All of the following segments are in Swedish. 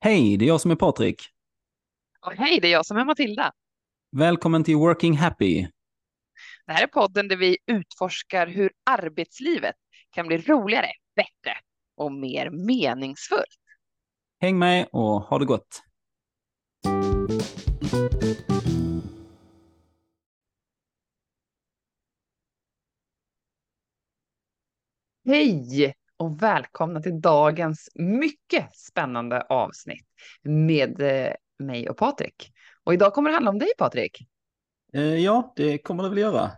Hej, det är jag som är Patrik. Och hej, det är jag som är Matilda. Välkommen till Working Happy. Det här är podden där vi utforskar hur arbetslivet kan bli roligare, bättre och mer meningsfullt. Häng med och ha det gott. Hej och välkomna till dagens mycket spännande avsnitt med eh, mig och Patrik. Och idag kommer det handla om dig Patrik. Eh, ja, det kommer det väl göra.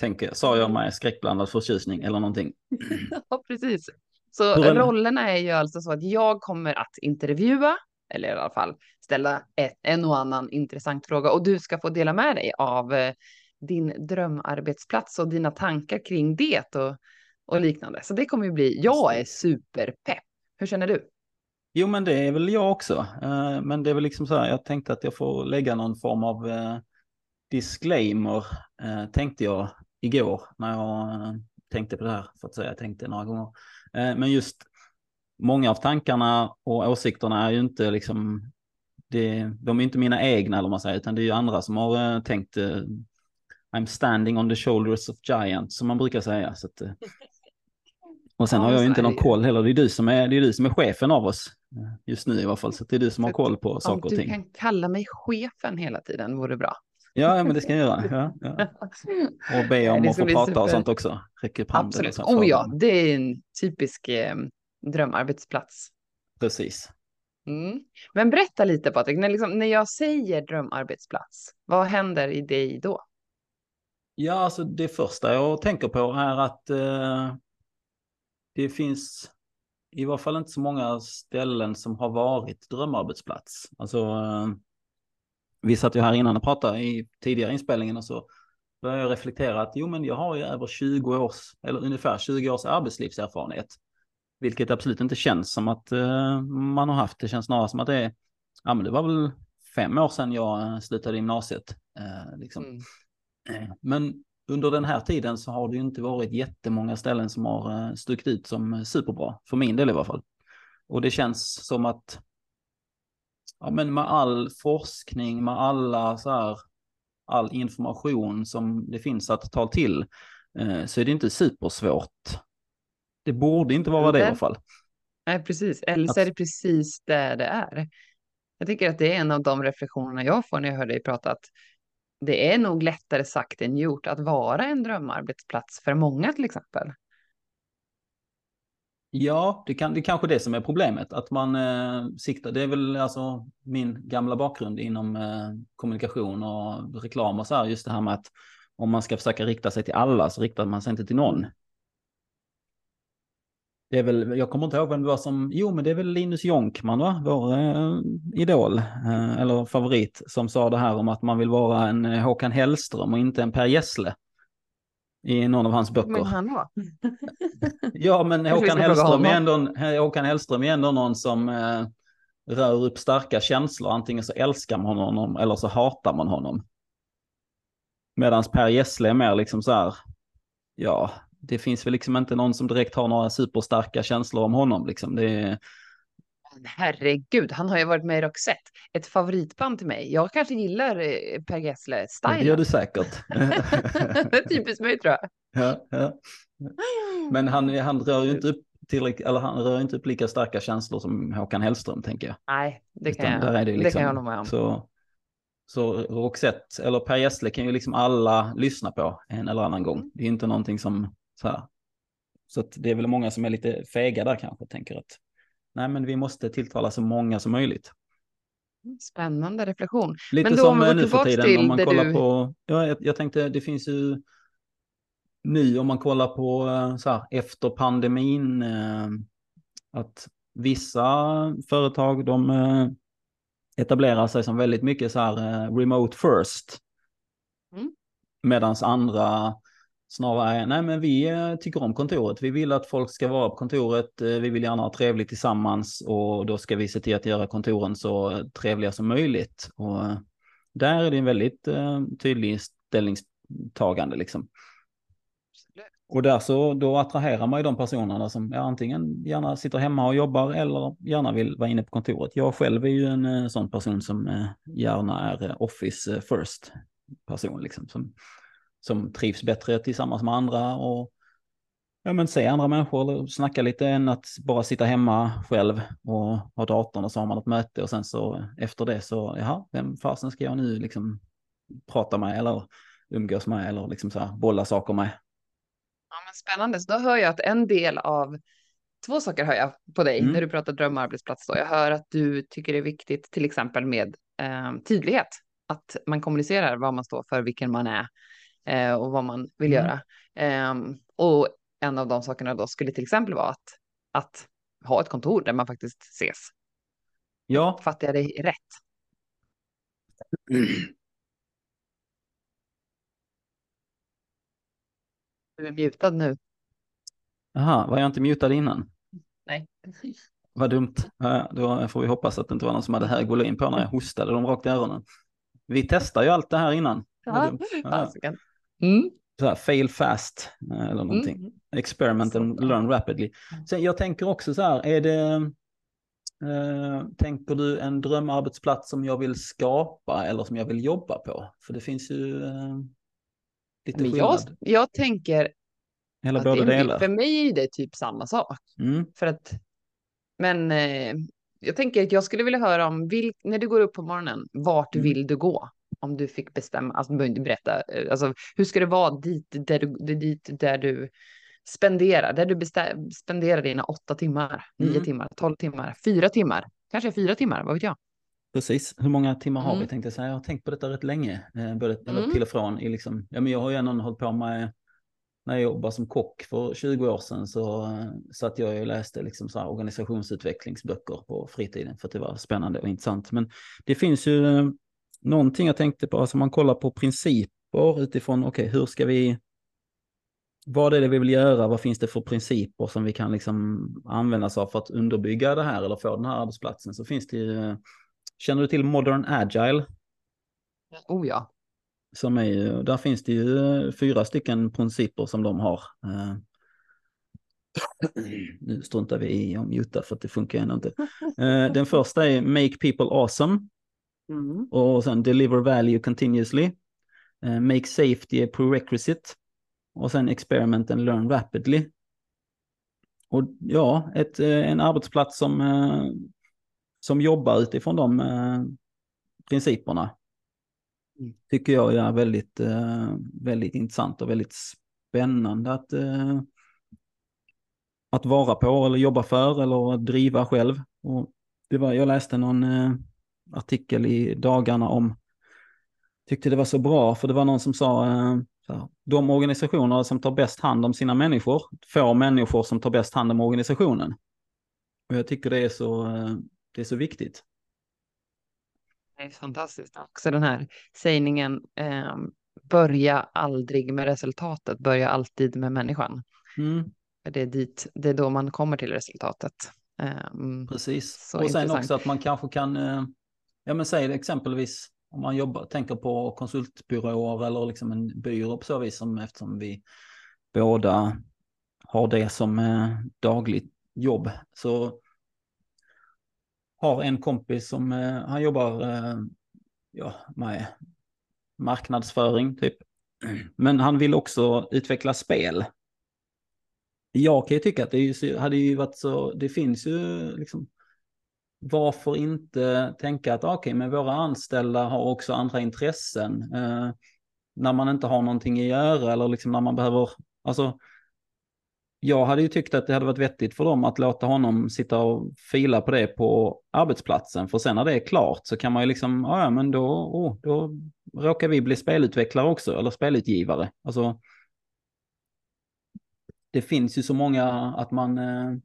Tänker jag, sa jag med skräckblandad förtjusning eller någonting. ja, precis. Så Hur rollerna är ju alltså så att jag kommer att intervjua, eller i alla fall ställa ett, en och annan intressant fråga och du ska få dela med dig av eh, din drömarbetsplats och dina tankar kring det och, och liknande. Så det kommer ju bli, jag är superpepp. Hur känner du? Jo, men det är väl jag också. Eh, Men det är väl liksom så här, jag tänkte att jag får lägga någon form av eh, disclaimer, eh, tänkte jag igår när jag tänkte på det här, för att säga, jag tänkte några gånger. Men just många av tankarna och åsikterna är ju inte liksom, det, de är inte mina egna eller man säger, utan det är ju andra som har tänkt I'm standing on the shoulders of giants, som man brukar säga. Så att, och sen Ja, har jag ju inte någon det koll heller, det är du som är, det är, du som är chefen av oss just nu i alla fall, så det är du som har koll på Om saker och du ting. kan kalla mig chefen hela tiden vore bra. Ja, men det ska jag göra. Ja, ja. Och be om att få prata och super. sånt också. Räcker upp handen och Absolut. Oh ja, det är en typisk eh, drömarbetsplats. Precis. Mm. Men berätta lite Patrik, när, liksom, när jag säger drömarbetsplats, vad händer i dig då? Ja, alltså det första jag tänker på är att eh, det finns i varje fall inte så många ställen som har varit drömarbetsplats. Alltså, eh, vi satt ju här innan och pratade i tidigare inspelningen och så började jag reflektera att jo, men jag har ju över 20 års, eller ungefär 20 års arbetslivserfarenhet. Vilket absolut inte känns som att eh, man har haft. Det känns snarare som att det är, ja men det var väl fem år sedan jag eh, slutade gymnasiet. Liksom. Mm. Men under den här tiden så har det ju inte varit jättemånga ställen som har eh, stuckit ut som eh, superbra, för min del i alla fall. Och det känns som att, ja men med all forskning, med alla så här, all information som det finns att ta till, eh, så är det inte supersvårt. Det borde inte vara det i alla fall. Nej, precis. Eller så är det precis där det är. Jag tycker att det är en av de reflektionerna jag får när jag hör dig prata, att det är nog lättare sagt än gjort att vara en drömarbetsplats för många till exempel. Ja, det, kan, det är kanske det som är problemet. Att man eh, siktar, det är väl alltså min gamla bakgrund inom eh, kommunikation och reklam och så här. Just det här med att om man ska försöka rikta sig till alla så riktar man sig inte till någon. Det är väl, jag kommer inte ihåg vem det var som, jo men det är väl Linus Jonkman va, vår eh, idol, eh, eller favorit, som sa det här om att man vill vara en eh, Håkan Hellström och inte en Per Gessle. I någon av hans böcker. Men han då? Ja, men Håkan Hellström, är ändå, en- Håkan Hellström är ändå någon som eh, rör upp starka känslor. Antingen så älskar man honom eller så hatar man honom. Medan Per Gessle är mer liksom så här, ja, det finns väl liksom inte någon som direkt har några superstarka känslor om honom. Liksom. Det Herregud, han har ju varit med i Roxette. Ett favoritband till mig. Jag kanske gillar eh, Per det gör du säkert. det är typiskt mig tror jag. ja, ja. Men han, han rör ju inte upp tillräckligt, eller han rör inte upp lika starka känslor som Håkan Hellström tänker jag. Nej, det kan, Utan jag, där är det, det liksom, kan jag hålla med om. Så, så Roxette eller Per Gessle kan ju liksom alla lyssna på en eller annan gång. Mm. Det är inte någonting som så här. Så det är väl många som är lite fega där kanske, tänker att nej men vi måste tilltala så många som möjligt. Spännande reflektion. Lite Men då om som nu för tiden om man kollar du- på, ja, jag, jag tänkte det finns ju nu om man kollar på eh, så här efter pandemin, eh, att vissa företag de eh, etablerar sig som väldigt mycket så här eh, remote first. Mm. Medan andra snarare nej men vi eh, tycker om kontoret, vi vill att folk ska vara på kontoret, eh, vi vill gärna ha trevligt tillsammans och då ska vi se till att göra kontoren så trevliga som möjligt. Och eh, där är det en väldigt tydlig ställningstagande liksom. Och där så då attraherar man ju de personerna som ja, antingen gärna sitter hemma och jobbar eller gärna vill vara inne på kontoret. Jag själv är ju en sån person som gärna är office first person, liksom, som, som trivs bättre tillsammans med andra och ja, men se andra människor eller snacka lite än att bara sitta hemma själv och ha datorn och så har man ett möte och sen så efter det så, jaha, vem fasen ska jag nu liksom prata med eller umgås med eller liksom så här bolla saker med. Ja, men spännande, så då hör jag att en del av Två saker hör jag på dig mm. när du pratar drömarbetsplats. Då. Jag hör att du tycker det är viktigt till exempel med eh, tydlighet. Att man kommunicerar vad man står för, vilken man är eh, och vad man vill mm. göra. Eh, och en av de sakerna då skulle till exempel vara att, att ha ett kontor där man faktiskt ses. Ja. Fattar jag dig rätt? Du är mutad nu. Jaha, var jag inte mutad innan? Nej. Vad dumt. då får vi hoppas att det inte var någon som hade hög volym på när jag hostade dem rakt i öronen. Vi testar ju allt det här innan. Ja, mm. Så här, fail fast eh, eller någonting. Mm. Experiment and learn rapidly. Sen, jag tänker också så här, är det... Eh, tänker du en drömarbetsplats som jag vill skapa eller som jag vill jobba på? För det finns ju eh, lite skillnad. Jag, jag tänker eller båda delar? För mig är det typ samma sak. Mm. För att, men eh, jag tänker att jag skulle vilja höra om, vil, när du går upp på morgonen, vart mm. vill du gå? Om du fick bestämma, alltså du behöver inte berätta, eh, alltså hur ska det vara dit där du, dit där du spenderar, där du spenderar dina åtta timmar, nio mm. timmar, tolv timmar, fyra timmar, kanske fyra timmar, vad vet jag? Precis, hur många timmar har vi mm. tänkte jag säga. Jag har tänkt på detta rätt länge, eh, både mm. till och från. I liksom, ja, men jag har ju ändå hållit på med när jag jobbade som kock för 20 år sedan så eh, satt jag och läste liksom så organisationsutvecklingsböcker på fritiden för att det var spännande och intressant. Men det finns ju någonting jag tänkte på, alltså man kollar på principer utifrån, okej, okay, hur ska vi, vad är det vi vill göra, vad finns det för principer som vi kan liksom använda oss av för att underbygga det här eller få den här arbetsplatsen, så finns det ju, känner du till Modern Agile? Oh ja. Som är, där finns det ju fyra stycken principer som de har. Eh, nu struntar vi i att muta för att det funkar ändå inte. Eh, den första är Make people awesome. Mm. Och sen Deliver value continuously. Eh, make safety a prerequisite. Och sen Experiment and learn rapidly. Och ja, ett, en arbetsplats som, som jobbar utifrån de principerna tycker jag är väldigt, eh, väldigt intressant och väldigt spännande att, eh, att vara på eller jobba för eller driva själv. Och det var, jag läste någon eh, artikel i dagarna om, tyckte det var så bra, för det var någon som sa, de organisationer som tar bäst hand om sina människor får människor som tar bäst hand om organisationen. Och jag tycker det är så, det är så viktigt. Det är fantastiskt. Också den här sägningen, eh, börja aldrig med resultatet, börja alltid med människan. Mm. Det, är dit, det är då man kommer till resultatet. Eh, Precis, och sen också att man kanske kan, eh, ja men säg exempelvis om man jobbar, tänker på konsultbyråer eller liksom en byrå på så vis som eftersom vi båda har det som eh, dagligt jobb så har en kompis som eh, han jobbar eh, ja, med marknadsföring typ. Men han vill också utveckla spel. Jag kan ju tycka att det hade ju varit så, det finns ju liksom, varför inte tänka att okej, okay, men våra anställda har också andra intressen. Eh, när man inte har någonting att göra eller liksom när man behöver, alltså jag hade ju tyckt att det hade varit vettigt för dem att låta honom sitta och fila på det på arbetsplatsen. För sen när det är klart så kan man ju liksom, ja men då, oh, då råkar vi bli spelutvecklare också, eller spelutgivare. Alltså, det finns ju så många att man, eh,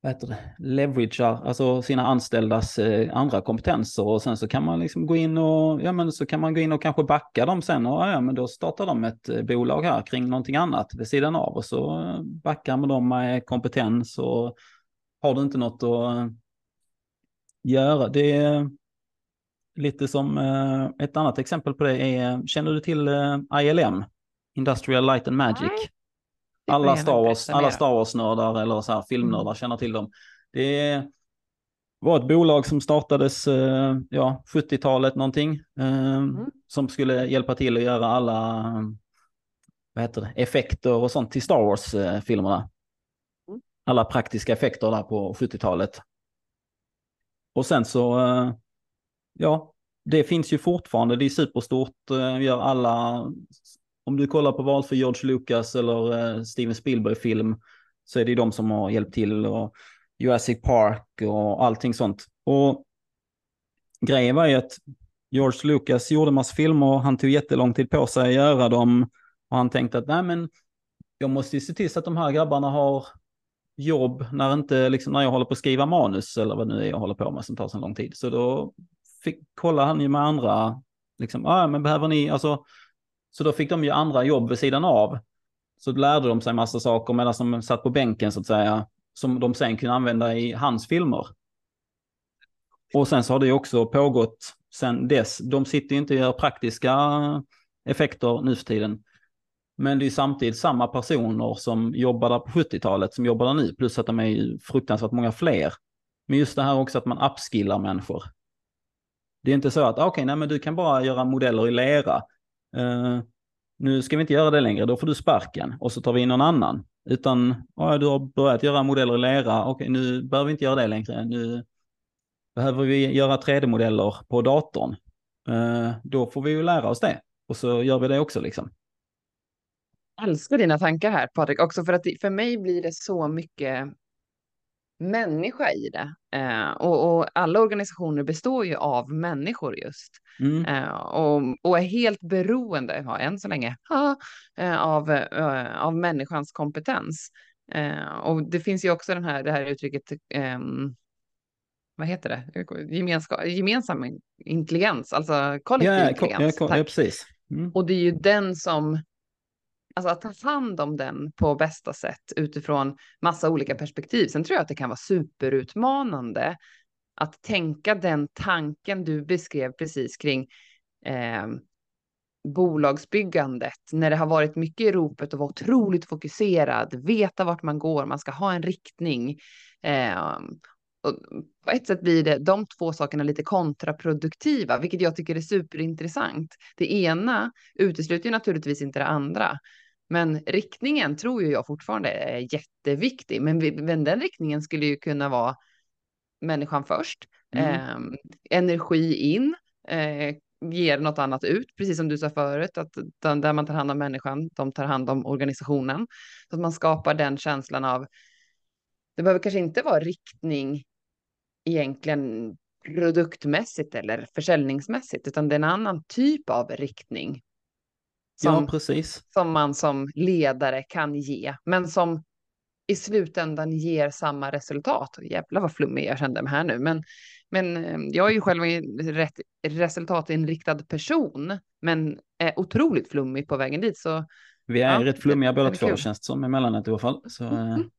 vad heter det, leveragear, alltså sina anställdas eh, andra kompetenser. Och sen så kan man liksom gå in och, ja men så kan man gå in och kanske backa dem sen. Och ja men då startar de ett eh, bolag här kring någonting annat vid sidan av. Och så eh, backar man dem med kompetens och har du inte något att eh, göra, det är lite som ett annat exempel på det är, känner du till ILM? Industrial Light and Magic. Nej, alla Star Wars, alla. Star Wars-nördar eller så här filmnördar Mm. känner till dem. Det var ett bolag som startades, eh, ja, 70-talet någonting. eh, Mm. Som skulle hjälpa till att göra alla, vad heter det, effekter och sånt till Star Wars-filmerna. Mm. Alla praktiska effekter där på 70-talet. Och sen så, eh, ja, det finns ju fortfarande, det är superstort, eh, gör alla, om du kollar på val för George Lucas eller eh, Steven Spielberg-film, så är det ju de som har hjälpt till och Jurassic Park och allting sånt. Och grejen var ju att George Lucas gjorde massa filmer och han tog jättelång tid på sig att göra dem. Och han tänkte att nej men, jag måste ju se till så att de här grabbarna har jobb när, inte, liksom, när jag håller på att skriva manus eller vad nu är jag håller på med som tar så lång tid. Så då fick, kollade han ju med andra, liksom, ah, men behöver ni, alltså, så då fick de ju andra jobb vid sidan av. Så lärde de sig massa saker medan de satt på bänken så att säga, som de sen kunde använda i hans filmer. Och sen så har det ju också pågått sen dess. De sitter ju inte och gör praktiska effekter nu för tiden. Men det är samtidigt samma personer som jobbade på 70-talet som jobbar där nu, plus att de är ju fruktansvärt många fler. Men just det här också att man upskillar människor. Det är inte så att, ah, okej, nej men du kan bara göra modeller i lera. Eh, nu ska vi inte göra det längre, då får du sparken och så tar vi in någon annan. Utan, ja, du har börjat göra modeller i lera, okej, nu behöver vi inte göra det längre. Nu behöver vi göra 3D-modeller på datorn. Eh, då får vi ju lära oss det. Och så gör vi det också liksom. Jag älskar dina tankar här Patrik, också för att det, för mig blir det så mycket människa i det. Eh, och, och alla organisationer består ju av människor just. Mm. Eh, och, och är helt beroende, ja, än så länge, ha, eh, av, eh, av människans kompetens. Eh, och det finns ju också den här, det här uttrycket, ehm, vad heter det, Gemenska, gemensam intelligens, alltså kollektiv Ja, ja, intelligens. ja, tack. ja, precis. Mm. Och det är ju den som, alltså att ta hand om den på bästa sätt utifrån massa olika perspektiv. Sen tror jag att det kan vara superutmanande att tänka den tanken du beskrev precis kring eh, bolagsbyggandet, när det har varit mycket i ropet och vara otroligt fokuserad, veta vart man går, man ska ha en riktning. Eh, och på ett sätt blir det de två sakerna lite kontraproduktiva, vilket jag tycker är superintressant. Det ena utesluter ju naturligtvis inte det andra. Men riktningen tror ju jag fortfarande är jätteviktig. Men, vi, men den riktningen skulle ju kunna vara människan först, Mm. eh, energi in, eh, ger något annat ut, precis som du sa förut, att där man tar hand om människan, de tar hand om organisationen. Så att man skapar den känslan av, det behöver kanske inte vara riktning egentligen produktmässigt eller försäljningsmässigt, utan det är en annan typ av riktning som, Ja, precis. som man som ledare kan ge, men som i slutändan ger samma resultat. Jävlar vad flummig jag kände mig här nu, men, men eh, jag är ju själv en rätt resultatinriktad person, men är otroligt flummig på vägen dit. Så Vi är Ja, rätt flummiga båda två, känns det som, emellanåt i alla fall. Så, eh, Mm,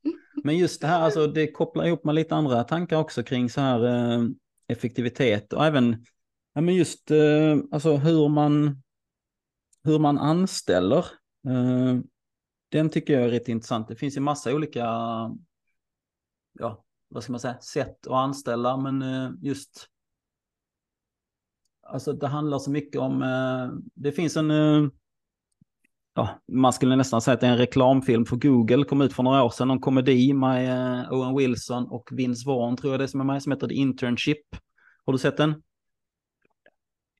men just det här, alltså, det kopplar ihop med lite andra tankar också kring så här eh, effektivitet och även ja, men just alltså hur man, hur man anställer. Eh, den tycker jag är rätt intressant. Det finns ju massa olika, ja, vad ska man säga, sätt att anställa, men eh, just Alltså det handlar så mycket om, eh, det finns en, eh, ja, man skulle nästan säga att det är en reklamfilm för Google, kom ut för några år sedan, en komedi med eh, Owen Wilson och Vince Vaughn tror jag det är som är med, som heter The Internship. Har du sett den?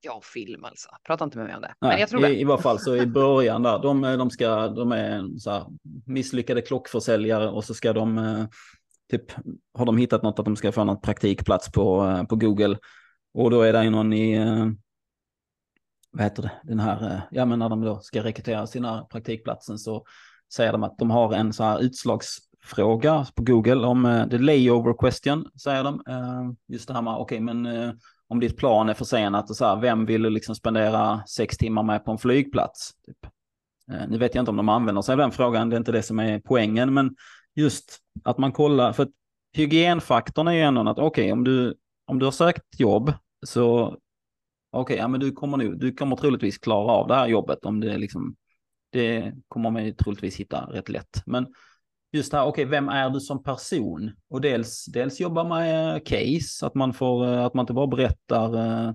Ja, film alltså. Prata inte med mig om det. Nej, men jag tror det. i, I varje fall så i början där, de, de, ska, de är så här misslyckade klockförsäljare och så ska de, eh, typ, har de hittat något att de ska få någon praktikplats på, eh, på Google. Och då är det ju någon i, eh, vad heter det, den här, eh, ja men när de då ska rekrytera sina praktikplatsen så säger de att de har en så här utslagsfråga på Google om eh, the layover question, säger de. Eh, Just det här med, okej men eh, om ditt plan är försenat och så här, vem vill du liksom spendera sex timmar med på en flygplats? Typ. Eh, Nu vet jag inte om de använder sig av den frågan, det är inte det som är poängen, men just att man kollar, för att hygienfaktorn är ju ändå att okej, om, du, om du har sökt jobb så okej, ja men du kommer nu, du kommer troligtvis klara av det här jobbet om det liksom Det kommer man ju troligtvis hitta rätt lätt. Men just här, okej, okay, vem är du som person? Och dels, dels jobba med case, att man, får, eh, att man inte bara berättar eh,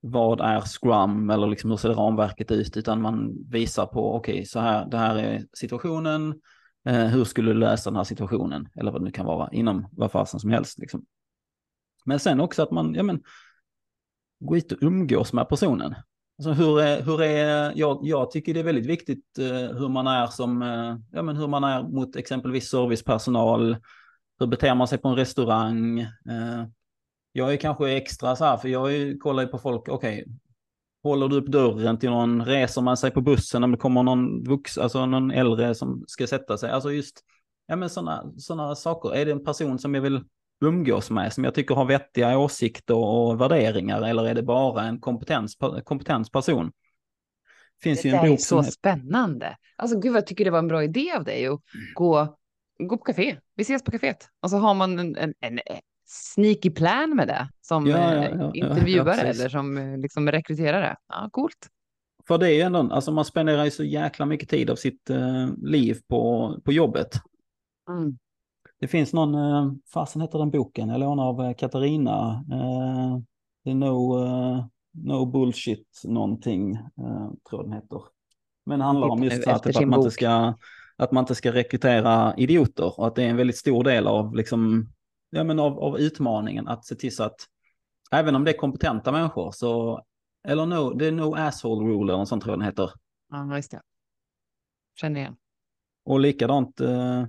vad är Scrum eller liksom hur ser det ramverket ut, utan man visar på, okej, okay, så här, det här är situationen, eh, hur skulle du lösa den här situationen, eller vad det nu kan vara, inom vad fasen som helst. Liksom. Men sen också att man, ja men, gå ut och umgås med personen. Alltså hur är, hur är jag, jag tycker det är väldigt viktigt eh, hur man är som, eh, ja men hur man är mot exempelvis servicepersonal, hur beter man sig på en restaurang. Eh, jag är kanske extra så här, för jag är, kollar ju på folk, okej, okay, håller du upp dörren till någon, reser man sig på bussen om det kommer någon vuxen, alltså någon äldre som ska sätta sig, alltså just, ja men sådana saker, är det en person som jag vill umgås med som jag tycker har vettiga åsikter och värderingar eller är det bara en kompetens, kompetens person? Finns det ju en är så heter... spännande. Alltså gud jag tycker det var en bra idé av dig att gå, gå på café. Vi ses på kaféet. Och så har man en, en, en sneaky plan med det som ja, ja, ja, intervjuare eller som eh, liksom rekryterare. Ja, coolt. För det är ju ändå, alltså man spenderar ju så jäkla mycket tid av sitt uh, liv på, på jobbet. Mm. Det finns någon, eh, fasen heter den boken, jag lånar av eh, Katarina. Eh, det är no, no bullshit någonting, tror jag den heter. Men det handlar om just att, att, man inte ska, att man inte ska rekrytera idioter och att det är en väldigt stor del av, liksom, ja, men av, av utmaningen att se till så att även om det är kompetenta människor så, eller no, det är no asshole rule eller något sånt tror jag den heter. Ja, just det. Känner igen. Och likadant, eh,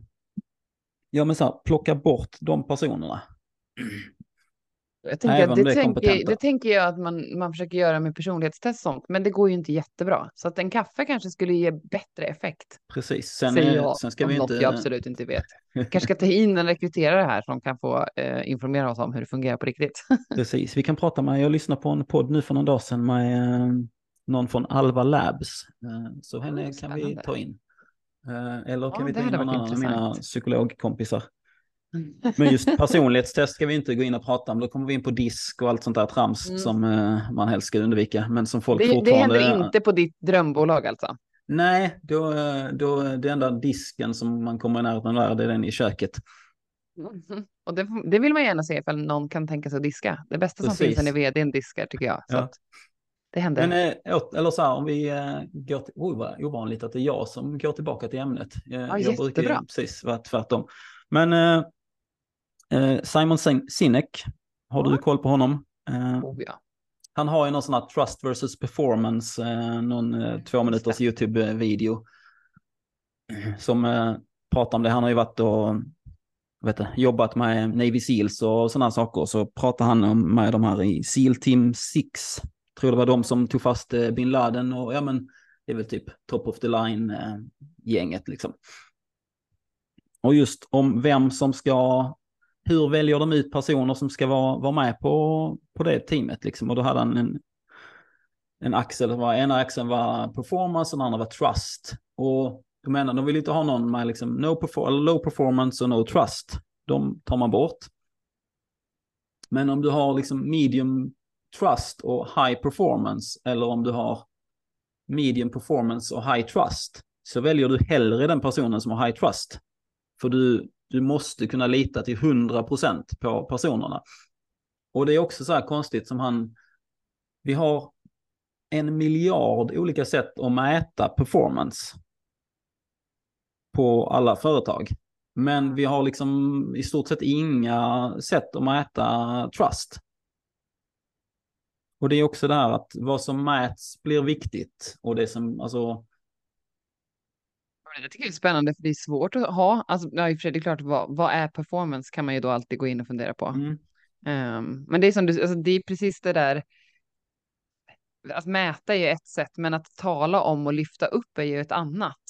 ja men så här, plocka bort de personerna. Jag tänker, det, det, tänker, det tänker jag att man, man försöker göra med personlighetstest sånt, men det går ju inte jättebra. Så att en kaffe kanske skulle ge bättre effekt. Precis, sen, är, jag, sen ska vi inte... Något jag absolut inte vet. kanske ska ta in en rekryterare här som kan få eh, informera oss om hur det fungerar på riktigt. Precis, vi kan prata med, jag lyssnade på en podd nu för någon dag sedan med eh, någon från Alva Labs. Eh, så henne kan vi ta in. Eh, eller kan ja, vi ta in någon annan av mina psykologkompisar? Men just personlighetstest ska vi inte gå in och prata om. Då kommer vi in på disk och allt sånt där trams mm. som uh, man helst ska undvika. Men som folk det, fortfarande... Det händer inte på ditt drömbolag alltså? Nej, då, då det enda disken som man kommer i närheten av det är den i köket. Mm. Och det, det, vill man gärna se ifall någon kan tänka sig att diska. Det bästa Precis. som finns är när vdn diskar tycker jag. Ja. Det händer. Men, eh, eller så här, om vi eh, går till, oj vad ovanligt att det är jag som går tillbaka till ämnet. Ja, jag jättebra. brukar precis vara tvärtom. Men eh, Simon Sinek, har du koll på honom? Oh, ja. Han har ju någon sån här trust versus performance, någon två minuters YouTube-video som pratar om det. Han har ju varit och vet du, jobbat med Navy Seals och sådana saker. Så pratar han om med de här i Seal Team 6 tror det var de som tog fast eh, bin Laden och ja men det är väl typ top of the line eh, gänget liksom. Och just om vem som ska, hur väljer de ut personer som ska vara, vara med på, på det teamet liksom. Och då hade han en, en axel, var, ena axeln var performance och den andra var trust. Och de menar, de vill inte ha någon med liksom no perfor low performance och no trust. De tar man bort. Men om du har liksom medium trust och high performance eller om du har medium performance och high trust så väljer du hellre den personen som har high trust. För du, du måste kunna lita till 100% på personerna. Och det är också så här konstigt som han, vi har en miljard olika sätt att mäta performance på alla företag. Men vi har liksom i stort sett inga sätt att mäta trust. Och det är också det här att vad som mäts blir viktigt. Och det som, alltså... Jag tycker det är spännande för det är svårt att ha. Alltså, ja, i och för sig, det är klart, vad, vad är performance kan man ju då alltid gå in och fundera på. Mm. Um, men det är som du, alltså, det är precis det där. Att mäta är ju ett sätt, men att tala om och lyfta upp är ju ett annat.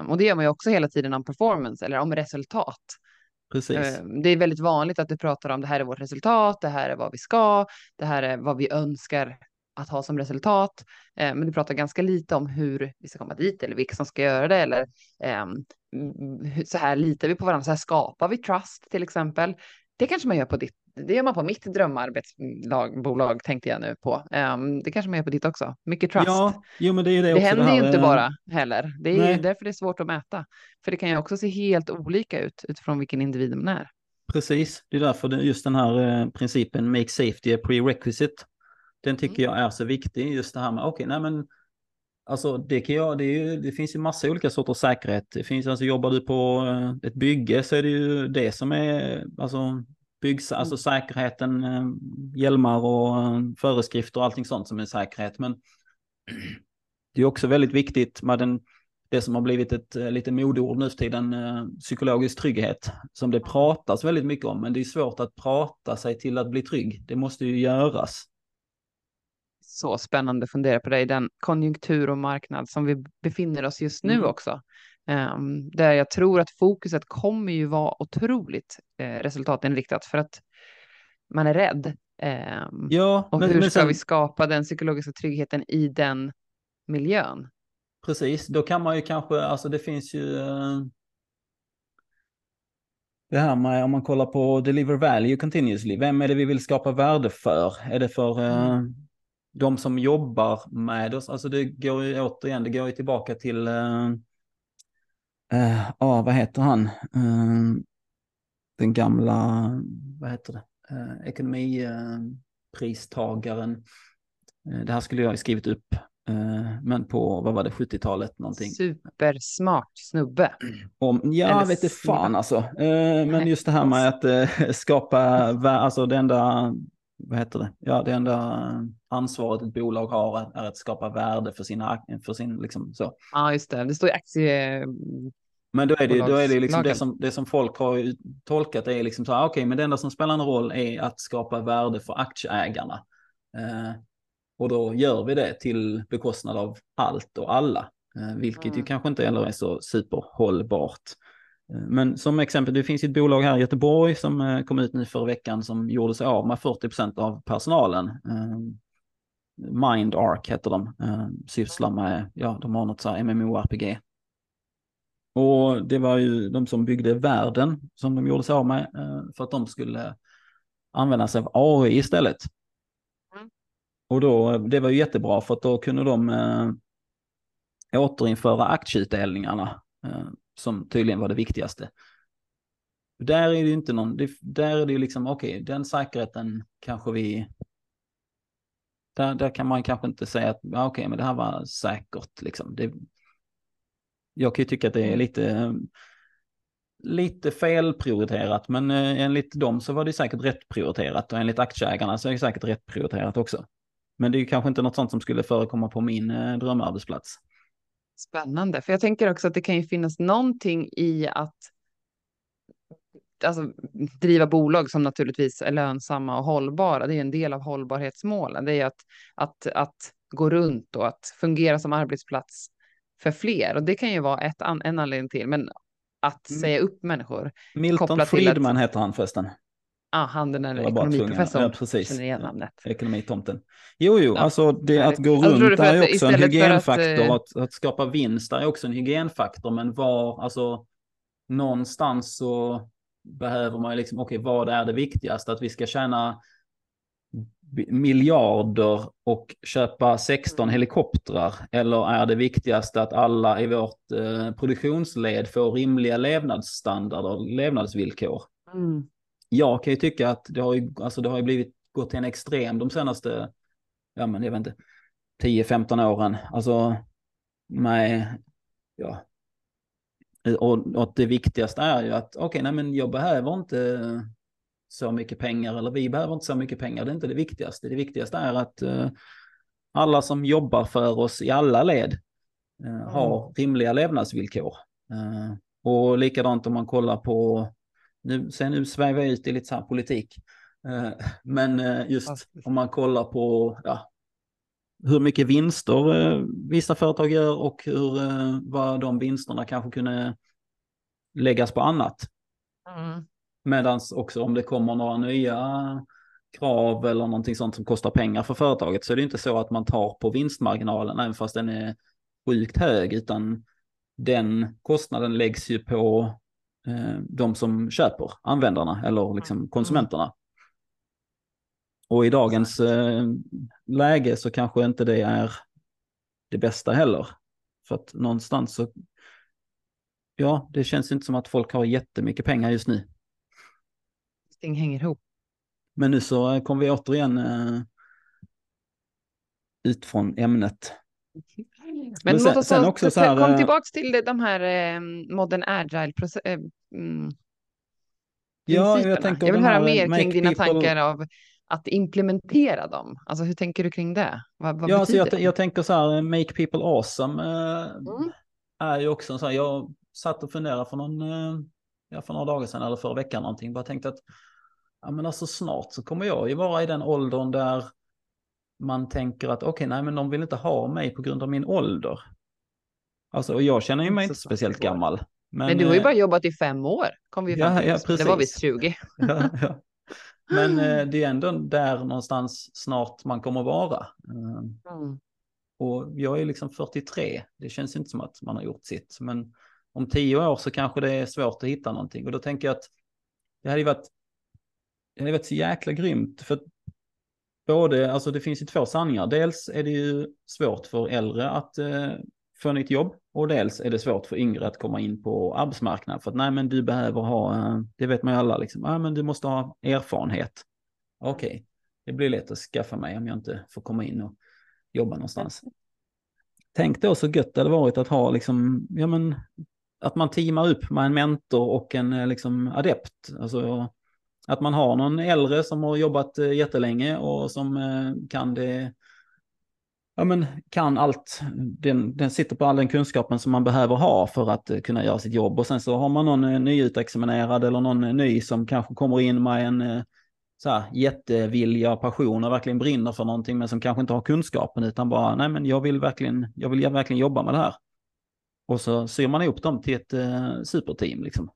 Um, och det gör man ju också hela tiden om performance eller om resultat. Precis. Ehm, det är väldigt vanligt att du pratar om det här är vårt resultat, det här är vad vi ska, det här är vad vi önskar att ha som resultat. Eh, men du pratar ganska lite om hur vi ska komma dit eller vilka som ska göra det eller ehm, så här litar vi på varandra, så här skapar vi trust till exempel det kanske man gör på ditt, det gör man på mitt drömarbetsbolag tänkte jag nu på. Um, det kanske man gör på ditt också. Mycket trust. Ja, jo, men det är det, det händer det här, ju inte eh, bara heller. Det är Nej. ju därför det är svårt att mäta. För det kan ju också se helt olika ut utifrån vilken individ man är. Precis, det är därför just den här eh, principen make safety a prerequisite. Den tycker Mm. jag är så viktig, just det här med, okej, nej men, alltså det kan jag, det, ju, det finns ju massa olika sorters säkerhet. Det finns, alltså jobbar du på eh, ett bygge så är det ju det som är, alltså, byggs, alltså säkerheten, eh, hjälmar och eh, föreskrifter och allting sånt som är säkerhet. Men det är också väldigt viktigt med den, det som har blivit ett lite modeord nu för tiden, psykologisk trygghet, som det pratas väldigt mycket om, men det är svårt att prata sig till att bli trygg. Det måste ju göras. Så spännande att fundera på det i den konjunktur och marknad som vi befinner oss just nu Mm. också. Um, där jag tror att fokuset kommer ju vara otroligt eh, resultatinriktat för att man är rädd. Ehm, Ja, och men, hur men ska sen, vi skapa den psykologiska tryggheten i den miljön? precis, då kan man ju kanske, alltså det finns ju eh, det här med om man kollar på deliver value continuously, vem är det vi vill skapa värde för? Är det för eh, de som jobbar med oss? Alltså det går ju återigen, det går ju tillbaka till, eh, eh, ja vad heter han? Eh, den gamla, vad heter det? Eh, ekonomipristagaren. Eh, det här skulle jag skrivit upp, men på, vad var det, 70-talet någonting. Supersmart snubbe. Om, ja, Eller vet inte fan snubbe. alltså. Men just det här med att eh, skapa, alltså det enda, vad heter det? Ja, det enda ansvaret ett bolag har är, att skapa värde för sina, för sin, liksom så. Ja, just det. Det står i aktie... Men då är det, då är det liksom det som, det som folk har ju tolkat är liksom så här, okej, men det enda som spelar en roll är att skapa värde för aktieägarna. Eh, och då gör vi det till bekostnad av allt och alla, eh, vilket ju Mm. kanske inte heller är så superhållbart. Eh, Men som exempel, det finns ett bolag här i Göteborg som eh, kom ut nu förra veckan som gjorde sig av med 40% av personalen. Eh, MindArk heter de, sysslar med, ja, de har något så här MMORPG. Och det var ju de som byggde världen som de gjorde sig av med för att de skulle använda sig av AI istället. Mm. Och då, det var ju jättebra för att då kunde de eh, återinföra aktieutdelningarna som tydligen var det viktigaste. Där är det ju inte någon, det, där är det ju liksom, okej, den säkerheten kanske vi, där, där kan man kanske inte säga att, ja, okej, men det här var säkert liksom. Det, jag kan ju tycka att det är lite, lite felprioriterat, men eh, enligt dem så var det säkert rätt prioriterat och enligt aktieägarna så är det säkert rätt prioriterat också. Men det är ju kanske inte något sånt som skulle förekomma på min eh, drömarbetsplats. Spännande, för jag tänker också att det kan ju finnas någonting i att alltså, driva bolag som naturligtvis är lönsamma och hållbara. Det är en del av hållbarhetsmålen. Det är att, att, att gå runt och att fungera som arbetsplats för fler. Och det kan ju vara ett, en anledning till, men att Mm. säga upp människor. Milton till att- Friedman heter han förresten. Ah, han den där ekonomiprofessorn. Ja, precis. Känner igen namnet. Ekonomitomten. Jo, jo, Ja, alltså det att gå runt där är också en för att, hygienfaktor. eh, Att, att skapa vinst där är också en hygienfaktor. Men var, alltså någonstans så behöver man ju liksom, okej, vad är det viktigaste? Att vi ska tjäna miljarder och köpa 16 helikoptrar? Eller är det viktigaste att alla i vårt eh, produktionsled får rimliga levnadsstandarder, levnadsvillkor? Mm. Jag kan ju tycka att det har ju, alltså det har ju blivit gått till en extrem de senaste, ja men jag vet inte, 10-15 åren. Alltså med, ja. Och, och det viktigaste är ju att, okej, nej men jag behöver inte så mycket pengar, eller vi behöver inte så mycket pengar, det är inte det viktigaste. Det viktigaste är att eh, alla som jobbar för oss i alla led eh, har rimliga levnadsvillkor. Eh, och likadant om man kollar på, nu, sen nu svävar jag ut i lite så här politik, eh, men eh, just om man kollar på ja, hur mycket vinster eh, vissa företag gör och hur, vad de vinsterna kanske kunde läggas på annat. Mm. Medan också om det kommer några nya krav eller någonting sånt som kostar pengar för företaget så är det inte så att man tar på vinstmarginalen även fast den är sjukt hög utan den kostnaden läggs ju på de som köper, användarna eller liksom konsumenterna. Och i dagens eh, läge så kanske inte det är det bästa heller. För att någonstans så, ja, det känns inte som att folk har jättemycket pengar just nu. Allting hänger ihop. Men nu så kommer vi återigen eh, ut från ämnet. Men, Men sen- låt oss sen också så här, kom eh, tillbaka till de här eh, modern agile eh, mm, Ja, jag tänker jag vill höra mer kring dina people- tankar av att implementera dem. Alltså hur tänker du kring det? Vad, vad Ja, alltså jag, jag tänker så här, make people awesome eh, Mm. är ju också en sån här, jag satt och funderade för någon, eh, ja, för några dagar sedan eller förra veckan någonting, bara tänkte att ja men alltså snart så kommer jag ju vara i den åldern där man tänker att okej, nej men de vill inte ha mig på grund av min ålder. Alltså, och jag känner ju mig inte speciellt gammal. Men, du har ju eh, bara jobbat i fem år. Kom vi ju Ja, fram till ja, just. Det var precis. visst 20. ja, ja. Men eh, det är ändå där någonstans snart man kommer vara. Eh, Mm. Och jag är liksom 43. Det känns inte som att man har gjort sitt. Men om tio år så kanske det är svårt att hitta någonting. Och då tänker jag att det hade ju varit, det hade varit så jäkla grymt. För att både, alltså det finns ju två sanningar. Dels är det ju svårt för äldre att eh, få nytt jobb. Och dels är det svårt för yngre att komma in på arbetsmarknaden. För att nej men du behöver ha, eh, det vet man ju alla liksom. nej, men du måste ha erfarenhet. Okej, det blir lätt att skaffa mig om jag inte får komma in och jobba någonstans. Tänk då så gött det hade varit att ha liksom, ja men, att man teamar upp med en mentor och en eh, liksom adept. Alltså att man har någon äldre som har jobbat eh, jättelänge och som eh, kan det, ja men kan allt, den, den sitter på all den kunskapen som man behöver ha för att eh, kunna göra sitt jobb. Och sen så har man någon nyutexaminerad eller någon ny som kanske kommer in med en så här, jättevilja och passion och verkligen brinner för någonting men som kanske inte har kunskapen utan bara nej men jag vill verkligen, jag vill verkligen jobba med det här. Och så syr man ihop dem till ett eh, superteam liksom.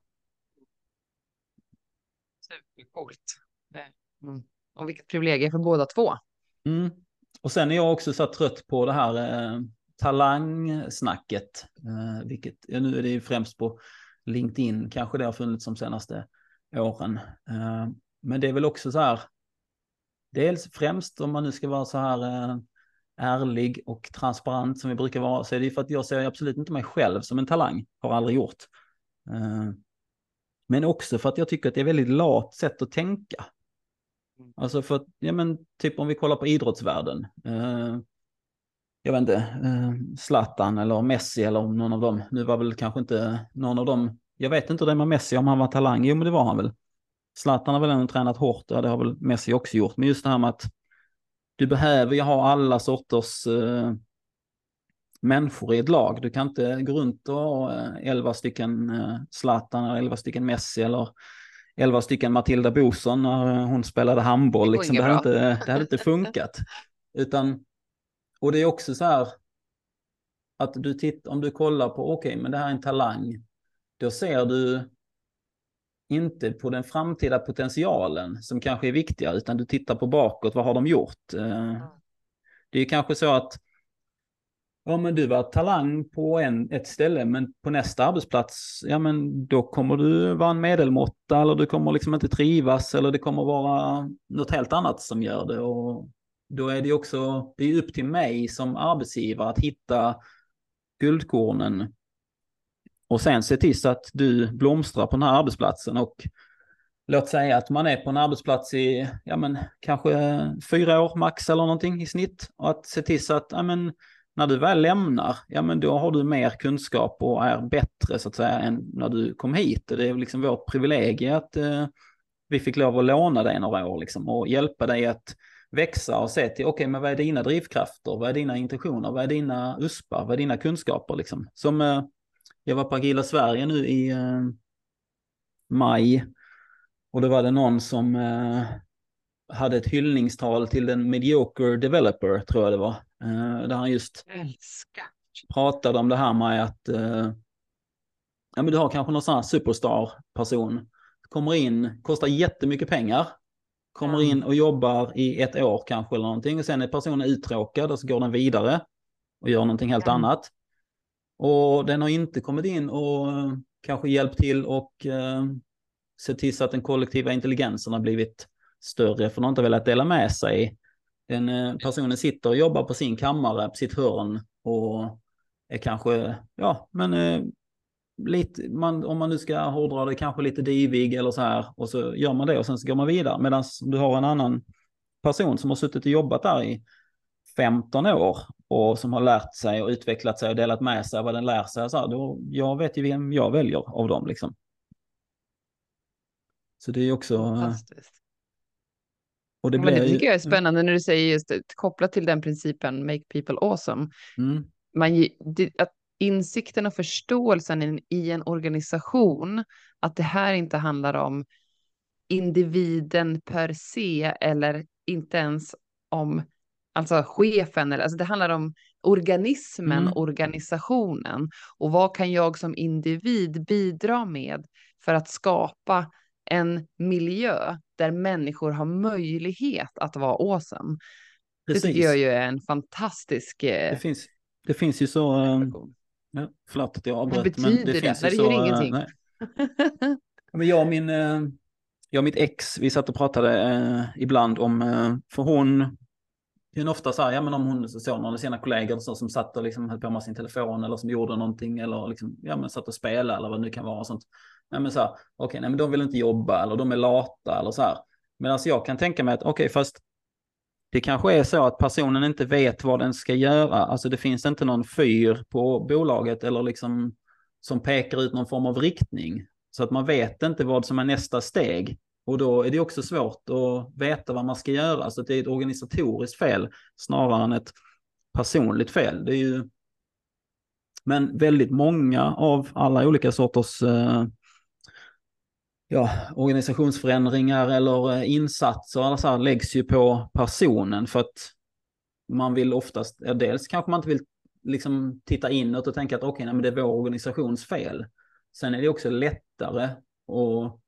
Det- Mm. Och vilket privilegium för båda två. Mm. Och sen är jag också så trött på det här eh, talangsnacket, eh, vilket ja, nu är det ju främst på LinkedIn kanske det har funnits de senaste åren. Eh, men det är väl också så här, dels främst om man nu ska vara så här eh, ärlig och transparent som vi brukar vara, så är det ju för att jag ser absolut inte mig själv som en talang, har aldrig gjort. Men också för att jag tycker att det är väldigt lat sätt att tänka. Alltså för att, ja men typ om vi kollar på idrottsvärlden. Eh, jag vet inte, eh, Zlatan eller Messi eller någon av dem. Nu var väl kanske inte någon av dem, jag vet inte hur det är med Messi om han var talang, jo men det var han väl. Zlatan har väl ändå tränat hårt, ja det har väl Messi också gjort. Men just det här med att du behöver ju ha alla sorters eh, människor i ett lag. Du kan inte gå runt och ha eh, 11 stycken eh, Zlatan eller 11 stycken Messi eller 11 stycken Matilda Boson när eh, hon spelade handboll. Det går Liksom. Det, hade inte, det hade inte funkat. Utan, och det är också så här att du tittar, om du kollar på, okej, men det här är en talang, då ser du inte på den framtida potentialen som kanske är viktiga, utan du tittar på bakåt, vad har de gjort? Det är kanske så att Ja men du var talang på en, ett ställe men på nästa arbetsplats, ja men då kommer du vara en medelmåtta eller du kommer liksom inte trivas eller det kommer vara något helt annat som gör det. Och då är det också, det är upp till mig som arbetsgivare att hitta guldkornen och sen se till så att du blomstrar på den här arbetsplatsen och låt säga att man är på en arbetsplats i, ja men kanske fyra år max eller någonting i snitt och att se till så att, ja men när du väl lämnar, ja men då har du mer kunskap och är bättre så att säga än när du kom hit. Och det är liksom vårt privilegium att eh, vi fick lov att låna dig några år liksom och hjälpa dig att växa och se till, okej okay, men vad är dina drivkrafter, vad är dina intentioner, vad är dina uspar, vad är dina kunskaper liksom. Som eh, jag var på Agila Sverige nu i eh, maj och då var det någon som eh, hade ett hyllningstal till den mediocre developer, tror jag det var. Eh, där han just Älskar. pratade om det här med att eh, ja, men du har kanske någon sån här superstar-person. Kommer in, kostar jättemycket pengar. Kommer Mm. in och jobbar i ett år kanske eller någonting. Och sen är personen uttråkad och så går den vidare och gör någonting helt Mm. annat. Och den har inte kommit in och kanske hjälpt till och eh, sett till så att den kollektiva intelligensen har blivit större, för de har inte velat dela med sig. Den eh, personen sitter och jobbar på sin kammare, på sitt hörn och är kanske, ja, men eh, lite, man, om man nu ska hårdra det, kanske lite divig eller så här, och så gör man det och sen så går man vidare. Medan du har en annan person som har suttit och jobbat där i 15 år och som har lärt sig och utvecklat sig och delat med sig av vad den lär sig. Så här, då, jag vet ju vem jag väljer av dem liksom. Så det är också... Eh, Fantastiskt. Och det, blir det ju, tycker jag är spännande när du säger just kopplat till den principen make people awesome. Mm, Man, det, att insikten och förståelsen i, i en organisation, att det här inte handlar om individen per se eller inte ens om alltså chefen, eller, alltså det handlar om organismen, Mm. organisationen och vad kan jag som individ bidra med för att skapa en miljö där människor har möjlighet att vara awesome. Det tycker jag ju är en fantastisk eh, Det finns, det finns ju så... eh. Ja, förlåt att jag Vad avbröt. betyder det? finns Nej, ju det gör så, eh, ingenting. nej. Men jag och min, jag och mitt ex, vi satt och pratade ibland om, för hon, det är ofta så här, ja men om hon såg någon av sina kollegor så, som satt och liksom höll på med sin telefon eller som gjorde någonting eller liksom, ja men satt och spelade eller vad det nu kan vara och sånt. Nej men så här, okej, nej men de vill inte jobba eller de är lata eller så här. Medan jag kan tänka mig att, okej fast det kanske är så att personen inte vet vad den ska göra. Alltså det finns inte någon fyr på bolaget eller liksom som pekar ut någon form av riktning. Så att man vet inte vad som är nästa steg. Och då är det också svårt att veta vad man ska göra. Så att det är ett organisatoriskt fel snarare än ett personligt fel. Det är ju... Men väldigt många av alla olika sorters eh, ja, organisationsförändringar eller eh, insatser eller så här, läggs ju på personen för att man vill oftast, ja, dels kanske man inte vill liksom titta inåt och tänka att okej, nej, men det är vår organisations fel. Sen är det också lättare och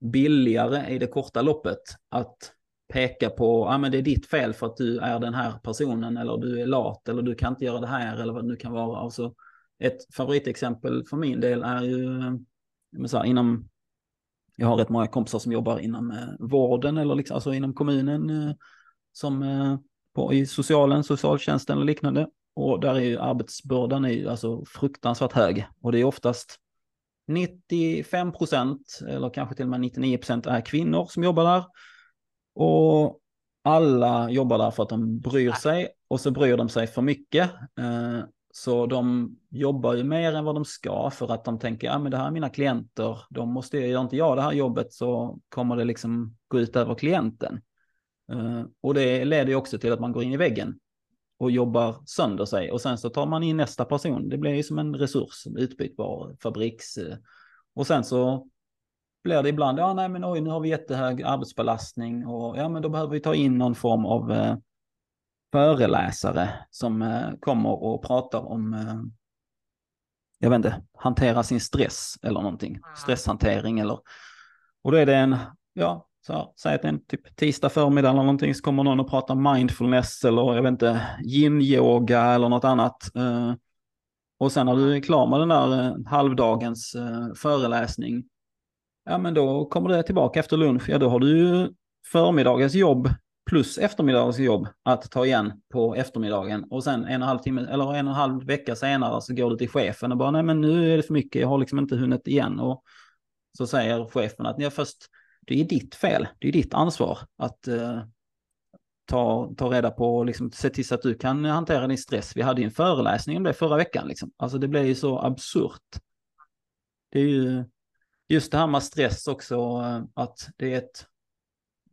billigare i det korta loppet att peka på, ja men det är ditt fel för att du är den här personen eller du är lat eller du kan inte göra det här eller vad det nu kan vara. Alltså, ett favoritexempel för min del är ju eh, så här, inom, jag har rätt många kompisar som jobbar inom eh, vården eller liksom, alltså inom kommunen eh, som eh, på, i socialen, socialtjänsten eller liknande. Och där är ju arbetsbördan är ju alltså fruktansvärt hög. Och det är oftast 95 procent eller kanske till och med 99 procent är kvinnor som jobbar där. Och alla jobbar där för att de bryr sig och så bryr de sig för mycket. Så de jobbar ju mer än vad de ska för att de tänker, ja men det här är mina klienter, de måste, gör inte jag det här jobbet så kommer det liksom gå ut över klienten. Eh, och det leder ju också till att man går in i väggen och jobbar sönder sig och sen så tar man in nästa person. Det blir ju som en resurs, utbytbar fabriks. Eh. Och sen så blir det ibland, ja nej men oj nu har vi jättehög arbetsbelastning och ja men då behöver vi ta in någon form av eh, föreläsare som eh, kommer och pratar om, eh, jag vet inte, hantera sin stress eller någonting. Stresshantering eller, och då är det en, ja, så här, säg att det är en typ tisdag förmiddag eller någonting så kommer någon och pratar mindfulness eller jag vet inte, yin-yoga eller något annat. Eh, och sen när du är klar med den där halvdagens föreläsning, ja men då kommer det tillbaka efter lunch, ja då har du ju förmiddagens jobb plus eftermiddagens jobb att ta igen på eftermiddagen. Och sen en och en halv timme, eller en och en halv vecka senare så går du till chefen och bara, nej men nu är det för mycket, jag har liksom inte hunnit igen. Och så säger chefen att, ja först, det är ditt fel, det är ditt ansvar att eh, ta, ta reda på och liksom, se till så att du kan hantera din stress. Vi hade ju en föreläsning om det förra veckan. Liksom. Alltså det blir ju så absurt. Det är ju just det här med stress också, eh, att det är ett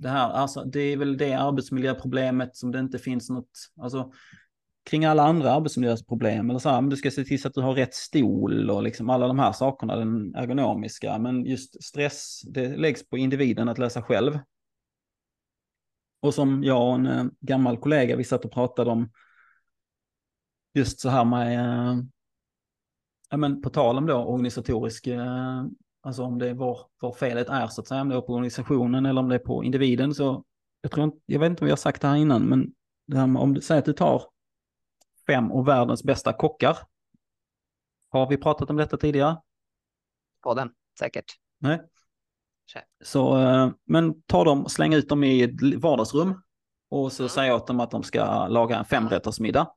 det här, alltså det är väl det arbetsmiljöproblemet som det inte finns något, alltså kring alla andra arbetsmiljöproblem eller så här, men du ska se till så att du har rätt stol och liksom alla de här sakerna, den ergonomiska, men just stress, det läggs på individen att lösa själv. Och som jag och en eh, gammal kollega, vi satt och pratade om just så här med, eh, ja men på tal om då organisatorisk, eh, alltså om det är var, var felet är så att säga, om det är på organisationen eller om det är på individen så, jag tror inte, jag vet inte om vi har sagt det här innan, men det här med, om du säger att du tar fem av världens bästa kockar, har vi pratat om detta tidigare? podden säkert. Nej. Så, eh, men ta dem, släng ut dem i ett vardagsrum och så mm. säg åt dem att de ska laga en femrättersmiddag.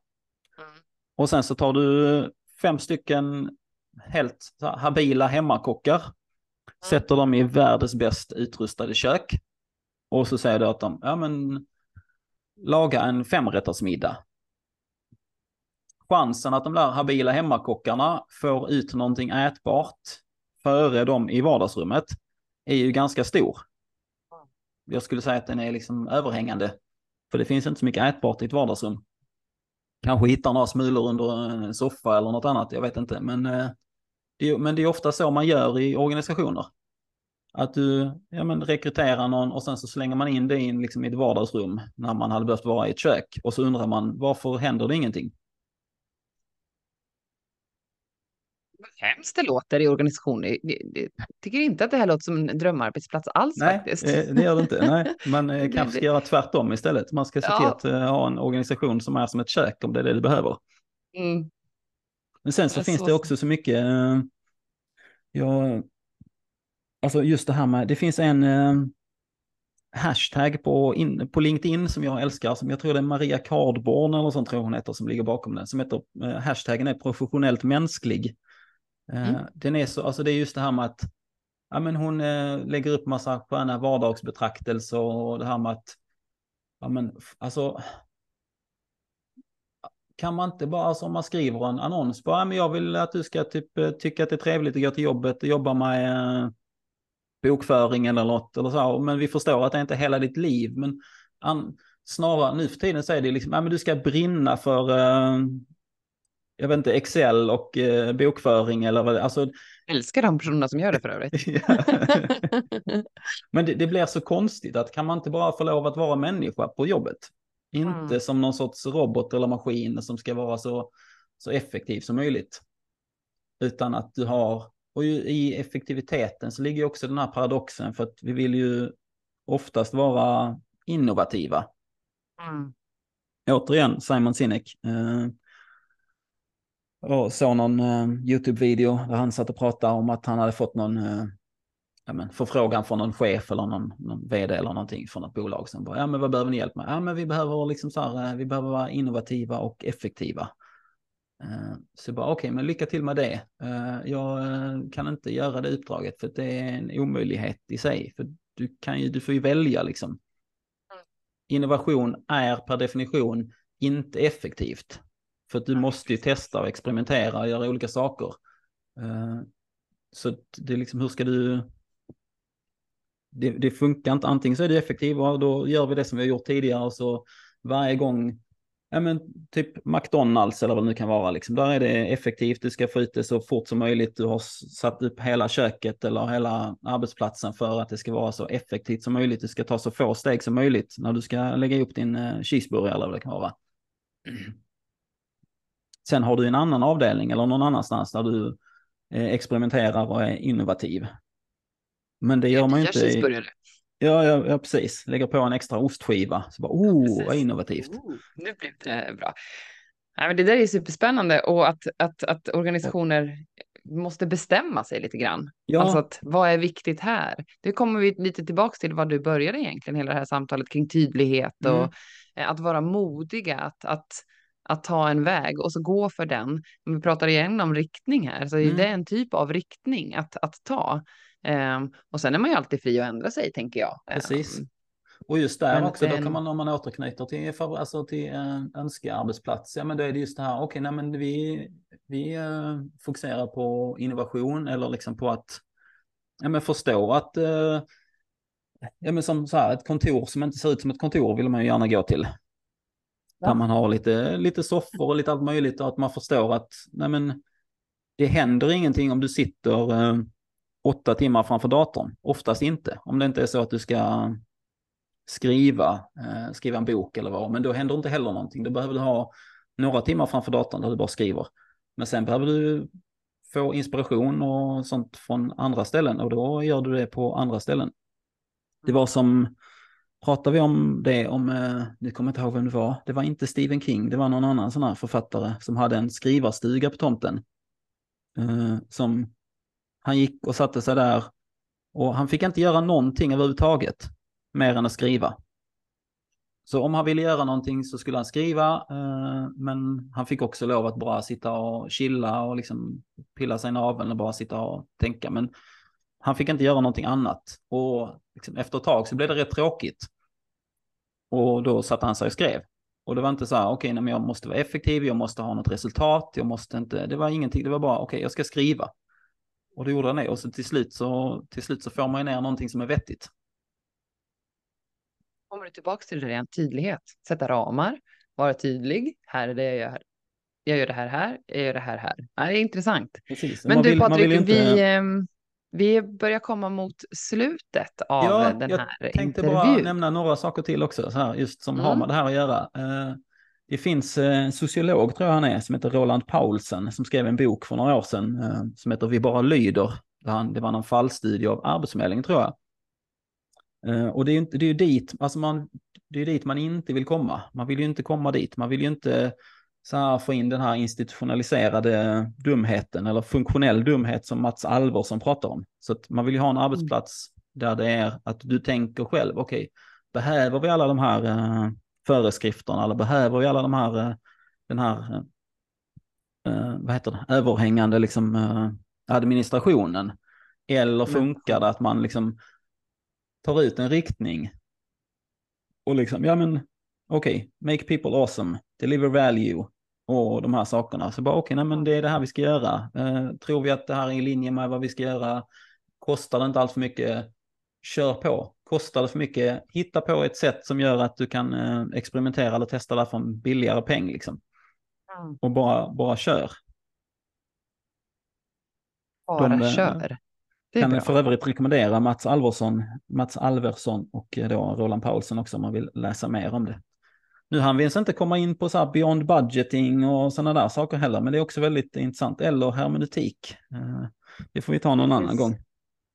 Mm. Och sen så tar du fem stycken helt habila hemmakockar, mm. sätter dem i världens bäst utrustade kök och så säger du åt dem, ja men laga en femrättersmiddag. Chansen att de där habila hemmakockarna får ut någonting ätbart före dem i vardagsrummet är ju ganska stor. Jag skulle säga att den är liksom överhängande. För det finns inte så mycket ätbart i ett vardagsrum. Kanske hittar några smulor under en soffa eller något annat, jag vet inte. Men, eh, det, men det är ofta så man gör i organisationer. Att du ja, men rekryterar någon och sen så slänger man in det in liksom i ett vardagsrum när man hade behövt vara i ett kök. Och så undrar man varför händer det ingenting? hemskt det låter i organisationer. Jag tycker inte att det här låter som en drömarbetsplats alls Nej, faktiskt. Eh, det gör det inte. Nej, man eh, kanske ska göra tvärtom istället. Man ska se ja. till att uh, ha en organisation som är som ett kök om det är det du behöver. Mm. Men sen så finns så... det också så mycket, uh, ja, alltså just det här med, det finns en uh, hashtag på, in, på LinkedIn som jag älskar, som jag tror det är Maria Cardborn eller sånt tror hon heter som ligger bakom den, som heter, hashtaggen är professionellt mänsklig. Mm. Eh, den är så, alltså det är just det här med att ja, men hon eh, lägger upp massa sköna vardagsbetraktelser och det här med att ja, men, alltså, kan man inte bara, alltså om man skriver en annons, bara, men jag vill att du ska typ eh, tycka att det är trevligt att gå till jobbet och jobba med eh, bokföring eller något, eller så, men vi förstår att det inte är hela ditt liv, men an, snarare nu för tiden så är det liksom, ja, men du ska brinna för eh, jag vet inte, Excel och eh, bokföring eller vad alltså. Jag älskar de personerna som gör det för övrigt. Men det, det, blir så konstigt att kan man inte bara få lov att vara människa på jobbet? Inte mm. som någon sorts robot eller maskin som ska vara så, så effektiv som möjligt. Utan att du har, och i effektiviteten så ligger också den här paradoxen för att vi vill ju oftast vara innovativa. Mm. Återigen, Simon Sinek. Eh, och såg någon uh, YouTube-video där han satt och pratade om att han hade fått någon uh, ja, men, förfrågan från någon chef eller någon, någon vd eller någonting från ett bolag som bara, ja men vad behöver ni hjälp med? Ja men vi behöver liksom så här, uh, vi behöver vara innovativa och effektiva. så bara, okej, okay, men lycka till med det. jag kan inte göra det uppdraget för det är en omöjlighet i sig. För du, kan ju, du får ju välja liksom. Mm. Innovation är per definition inte effektivt. För att du måste ju testa och experimentera och göra olika saker. Så det är liksom, hur ska du... Det, det, funkar inte, antingen så är det effektivt och då gör vi det som vi har gjort tidigare och så varje gång, ja men typ McDonalds eller vad det nu kan vara, liksom, där är det effektivt, du ska få ut det så fort som möjligt, du har satt upp hela köket eller hela arbetsplatsen för att det ska vara så effektivt som möjligt, du ska ta så få steg som möjligt när du ska lägga upp din eh, cheeseburgare eller vad det kan vara. Sen har du en annan avdelning eller någon annanstans där du eh, experimenterar och är innovativ. Men det gör man ju inte. I... Ja, ja, ja, precis. Lägger på en extra ostskiva. Så bara, oh, ja, vad innovativt. Oh, nu blev det bra. Nej, men det där är superspännande och att, att, att organisationer måste bestämma sig lite grann. Ja. Alltså att, vad är viktigt här? Det kommer vi lite tillbaka till vad du började egentligen, hela det här samtalet kring tydlighet och mm. att vara modiga, att, att att ta en väg och så gå för den. Om vi pratar igen om riktning här, så mm. det är en typ av riktning att, att ta. Um, och sen är man ju alltid fri att ändra sig, tänker jag. Precis. Um, och just där men, också, då kan man om man återknyter till, alltså till en önskearbetsplats, ja men då är det just det här, okej, okay, nej men vi, vi uh, fokuserar på innovation eller liksom på att ja, men förstå att uh, ja, men som så här, ett kontor som inte ser ut som ett kontor vill man ju gärna gå till. Ja. Där man har lite, lite soffor och lite allt möjligt och att man förstår att nej men, det händer ingenting om du sitter åtta timmar framför datorn. Oftast inte. Om det inte är så att du ska skriva, eh, skriva en bok eller vad. Men då händer inte heller någonting. Då behöver du ha några timmar framför datorn där du bara skriver. Men sen behöver du få inspiration och sånt från andra ställen och då gör du det på andra ställen. Det var som Pratar vi om det om, eh, nu kommer jag inte ihåg vem det var, det var inte Stephen King, det var någon annan sån här författare som hade en skrivarstuga på tomten. Eh, som han gick och satte sig där och han fick inte göra någonting överhuvudtaget mer än att skriva. Så om han ville göra någonting så skulle han skriva, eh, men han fick också lov att bara sitta och chilla och liksom pilla sig i naveln och bara sitta och tänka. Men han fick inte göra någonting annat. Och liksom efter ett tag så blev det rätt tråkigt. Och då satte han sig och skrev. Och det var inte så här, okej, okay, men jag måste vara effektiv, jag måste ha något resultat, jag måste inte, det var ingenting, det var bara, okej, okay, jag ska skriva. Och då gjorde han det, och så till slut så, till slut så får man ju ner någonting som är vettigt. Kommer du tillbaka till det igen, tydlighet, sätta ramar, vara tydlig, här är det jag gör, jag gör det här här, jag gör det här här. det är intressant. Precis. Men man du vill, Patrik, inte... vi, ehm, vi börjar komma mot slutet av ja, den här intervjun. Jag tänkte bara nämna några saker till också, så här, just som mm. har med det här att göra. Eh, det finns eh, en sociolog, tror jag han är, som heter Roland Paulsen, som skrev en bok för några år sedan eh, som heter Vi bara lyder. Det var någon fallstudie av Arbetsförmedlingen, tror jag. Och det är ju det är dit, alltså man, det är dit man inte vill komma. Man vill ju inte komma dit. Man vill ju inte så här få in den här institutionaliserade dumheten eller funktionell dumhet som Mats Alvarsson pratar om. Så man vill ju ha en mm. arbetsplats där det är att du tänker själv, okej, okay, behöver vi alla de här föreskrifterna eller behöver vi alla de här, uh, den här, uh, vad heter det, överhängande liksom administrationen? Eller funkar det att man liksom tar ut en riktning och liksom, ja men okej, okay, make people awesome, deliver value, och de här sakerna. Så bara okej, okay, det är det här vi ska göra. Eh, tror vi att det här är i linje med vad vi ska göra? Kostar det inte allt för mycket? Kör på. Kostar det för mycket? Hitta på ett sätt som gör att du kan eh, experimentera eller testa det för en billigare peng liksom. Mm. Och bara, bara kör. Bara de, eh, kör. Det kan för övrigt rekommendera Mats Alversson, Mats Alversson och då Roland Paulsen också om man vill läsa mer om det. Nu hann vi ens inte komma in på så här beyond budgeting och sådana där saker heller, men det är också väldigt intressant. Eller hermeneutik. Eh, det får vi ta någon annan gång.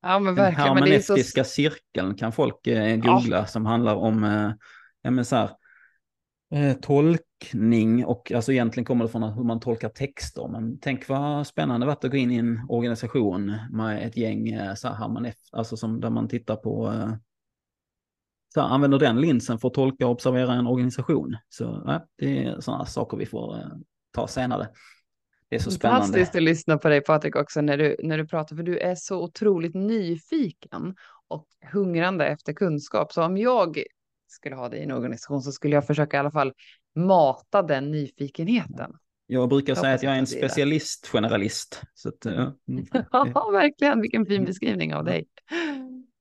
Ja, men verkligen. Den hermeneutiska så... cirkeln kan folk eh, googla ja. som handlar om eh, ja, men så här, tolkning och alltså egentligen kommer det från hur man tolkar texter. Men tänk vad spännande det att gå in i en organisation med ett gäng så här, alltså som där man tittar på så här, använder den linsen för att tolka och observera en organisation. Så det är sådana saker vi får eh, ta senare. Det är så spännande. Fantastiskt att lyssna på dig Patrik också när du, när du pratar, för du är så otroligt nyfiken och hungrande efter kunskap. Så om jag skulle ha dig i en organisation så skulle jag försöka i alla fall mata den nyfikenheten. Jag brukar jag säga att jag är en specialist generalist. Så att, ja, mm. ja, verkligen. Vilken fin beskrivning av dig.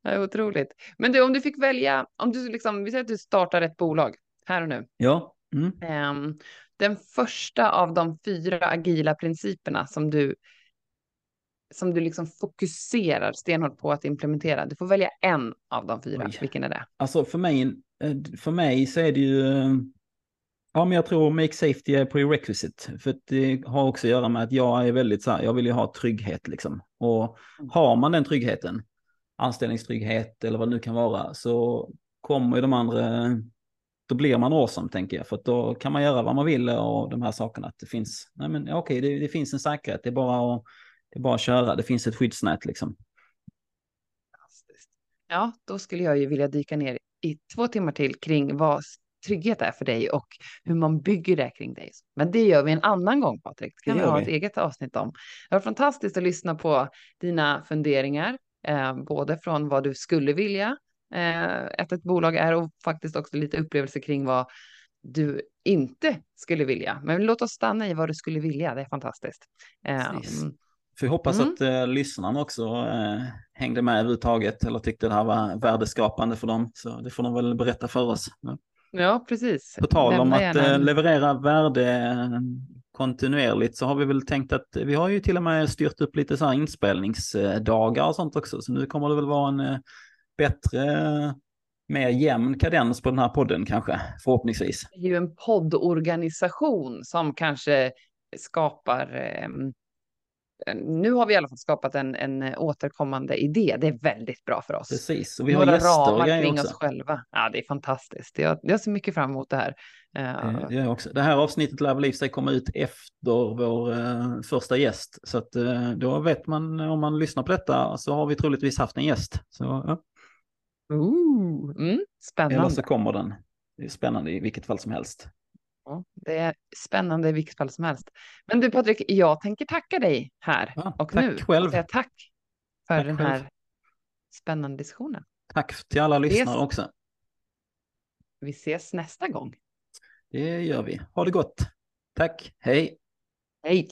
Det är otroligt. Men du, om du fick välja, om du liksom, vi säger att du startar ett bolag här och nu. Ja. Mm. Um, den första av de fyra agila principerna som du som du liksom fokuserar stenhårt på att implementera. Du får välja en av de fyra. Oj. Vilken är det? Alltså för mig, eh, för mig så är det ju, ja men jag tror make safety är prerequisite. För det har också att göra med att jag är väldigt så här, jag vill ju ha trygghet liksom. Och mm. har man den tryggheten, anställningstrygghet eller vad det nu kan vara, så kommer ju de andra, då blir man awesome tänker jag, för då kan man göra vad man vill och de här sakerna. Att det finns, nej men okej, okay, det, det, finns en säkerhet, det är bara att, det är bara att köra, det finns ett skyddsnät liksom. Ja, då skulle jag ju vilja dyka ner i två timmar till kring vad trygghet är för dig och hur man bygger det kring dig. Men det gör vi en annan gång, Patrik. Det kan vi ha ett eget avsnitt om. Det var fantastiskt att lyssna på dina funderingar, eh, både från vad du skulle vilja att ett bolag är och faktiskt också lite upplevelse kring vad du inte skulle vilja. Men låt oss stanna i vad du skulle vilja. Det är fantastiskt. Eh, För jag hoppas mm. att eh, lyssnarna också eh, hängde med överhuvudtaget eller tyckte det här var värdeskapande för dem. Så det får de väl berätta för oss. Ja, ja precis. På tal om att eh, leverera värde kontinuerligt så har vi väl tänkt att vi har ju till och med styrt upp lite så här inspelningsdagar och sånt också. Så nu kommer det väl vara en eh, bättre, mer jämn kadens på den här podden kanske, förhoppningsvis. Det är ju en poddorganisation som kanske skapar eh, nu har vi i alla fall skapat en, en återkommande idé. Det är väldigt bra för oss. Precis, och vi har Några gäster ramar kring också. oss själva. Ja, det är fantastiskt. Jag, jag ser mycket fram emot det här. Eh, Det, jag också. det här avsnittet lär väl i sig komma ut efter vår eh, första gäst. Så att, eh, då vet man, om man lyssnar på detta, så har vi troligtvis haft en gäst. Så, ja. Ooh, mm, Eller spännande. så kommer den. Det är spännande i vilket fall som helst. Ja, det är spännande i vilket fall som helst. Men du Patrik, jag tänker tacka dig här Ja, och tack nu. själv. Och säga tack för Tack den själv. här spännande diskussionen. Tack till alla lyssnare också. Vi ses nästa gång. Det gör vi. Ha det gott. Tack. Hej. Hej!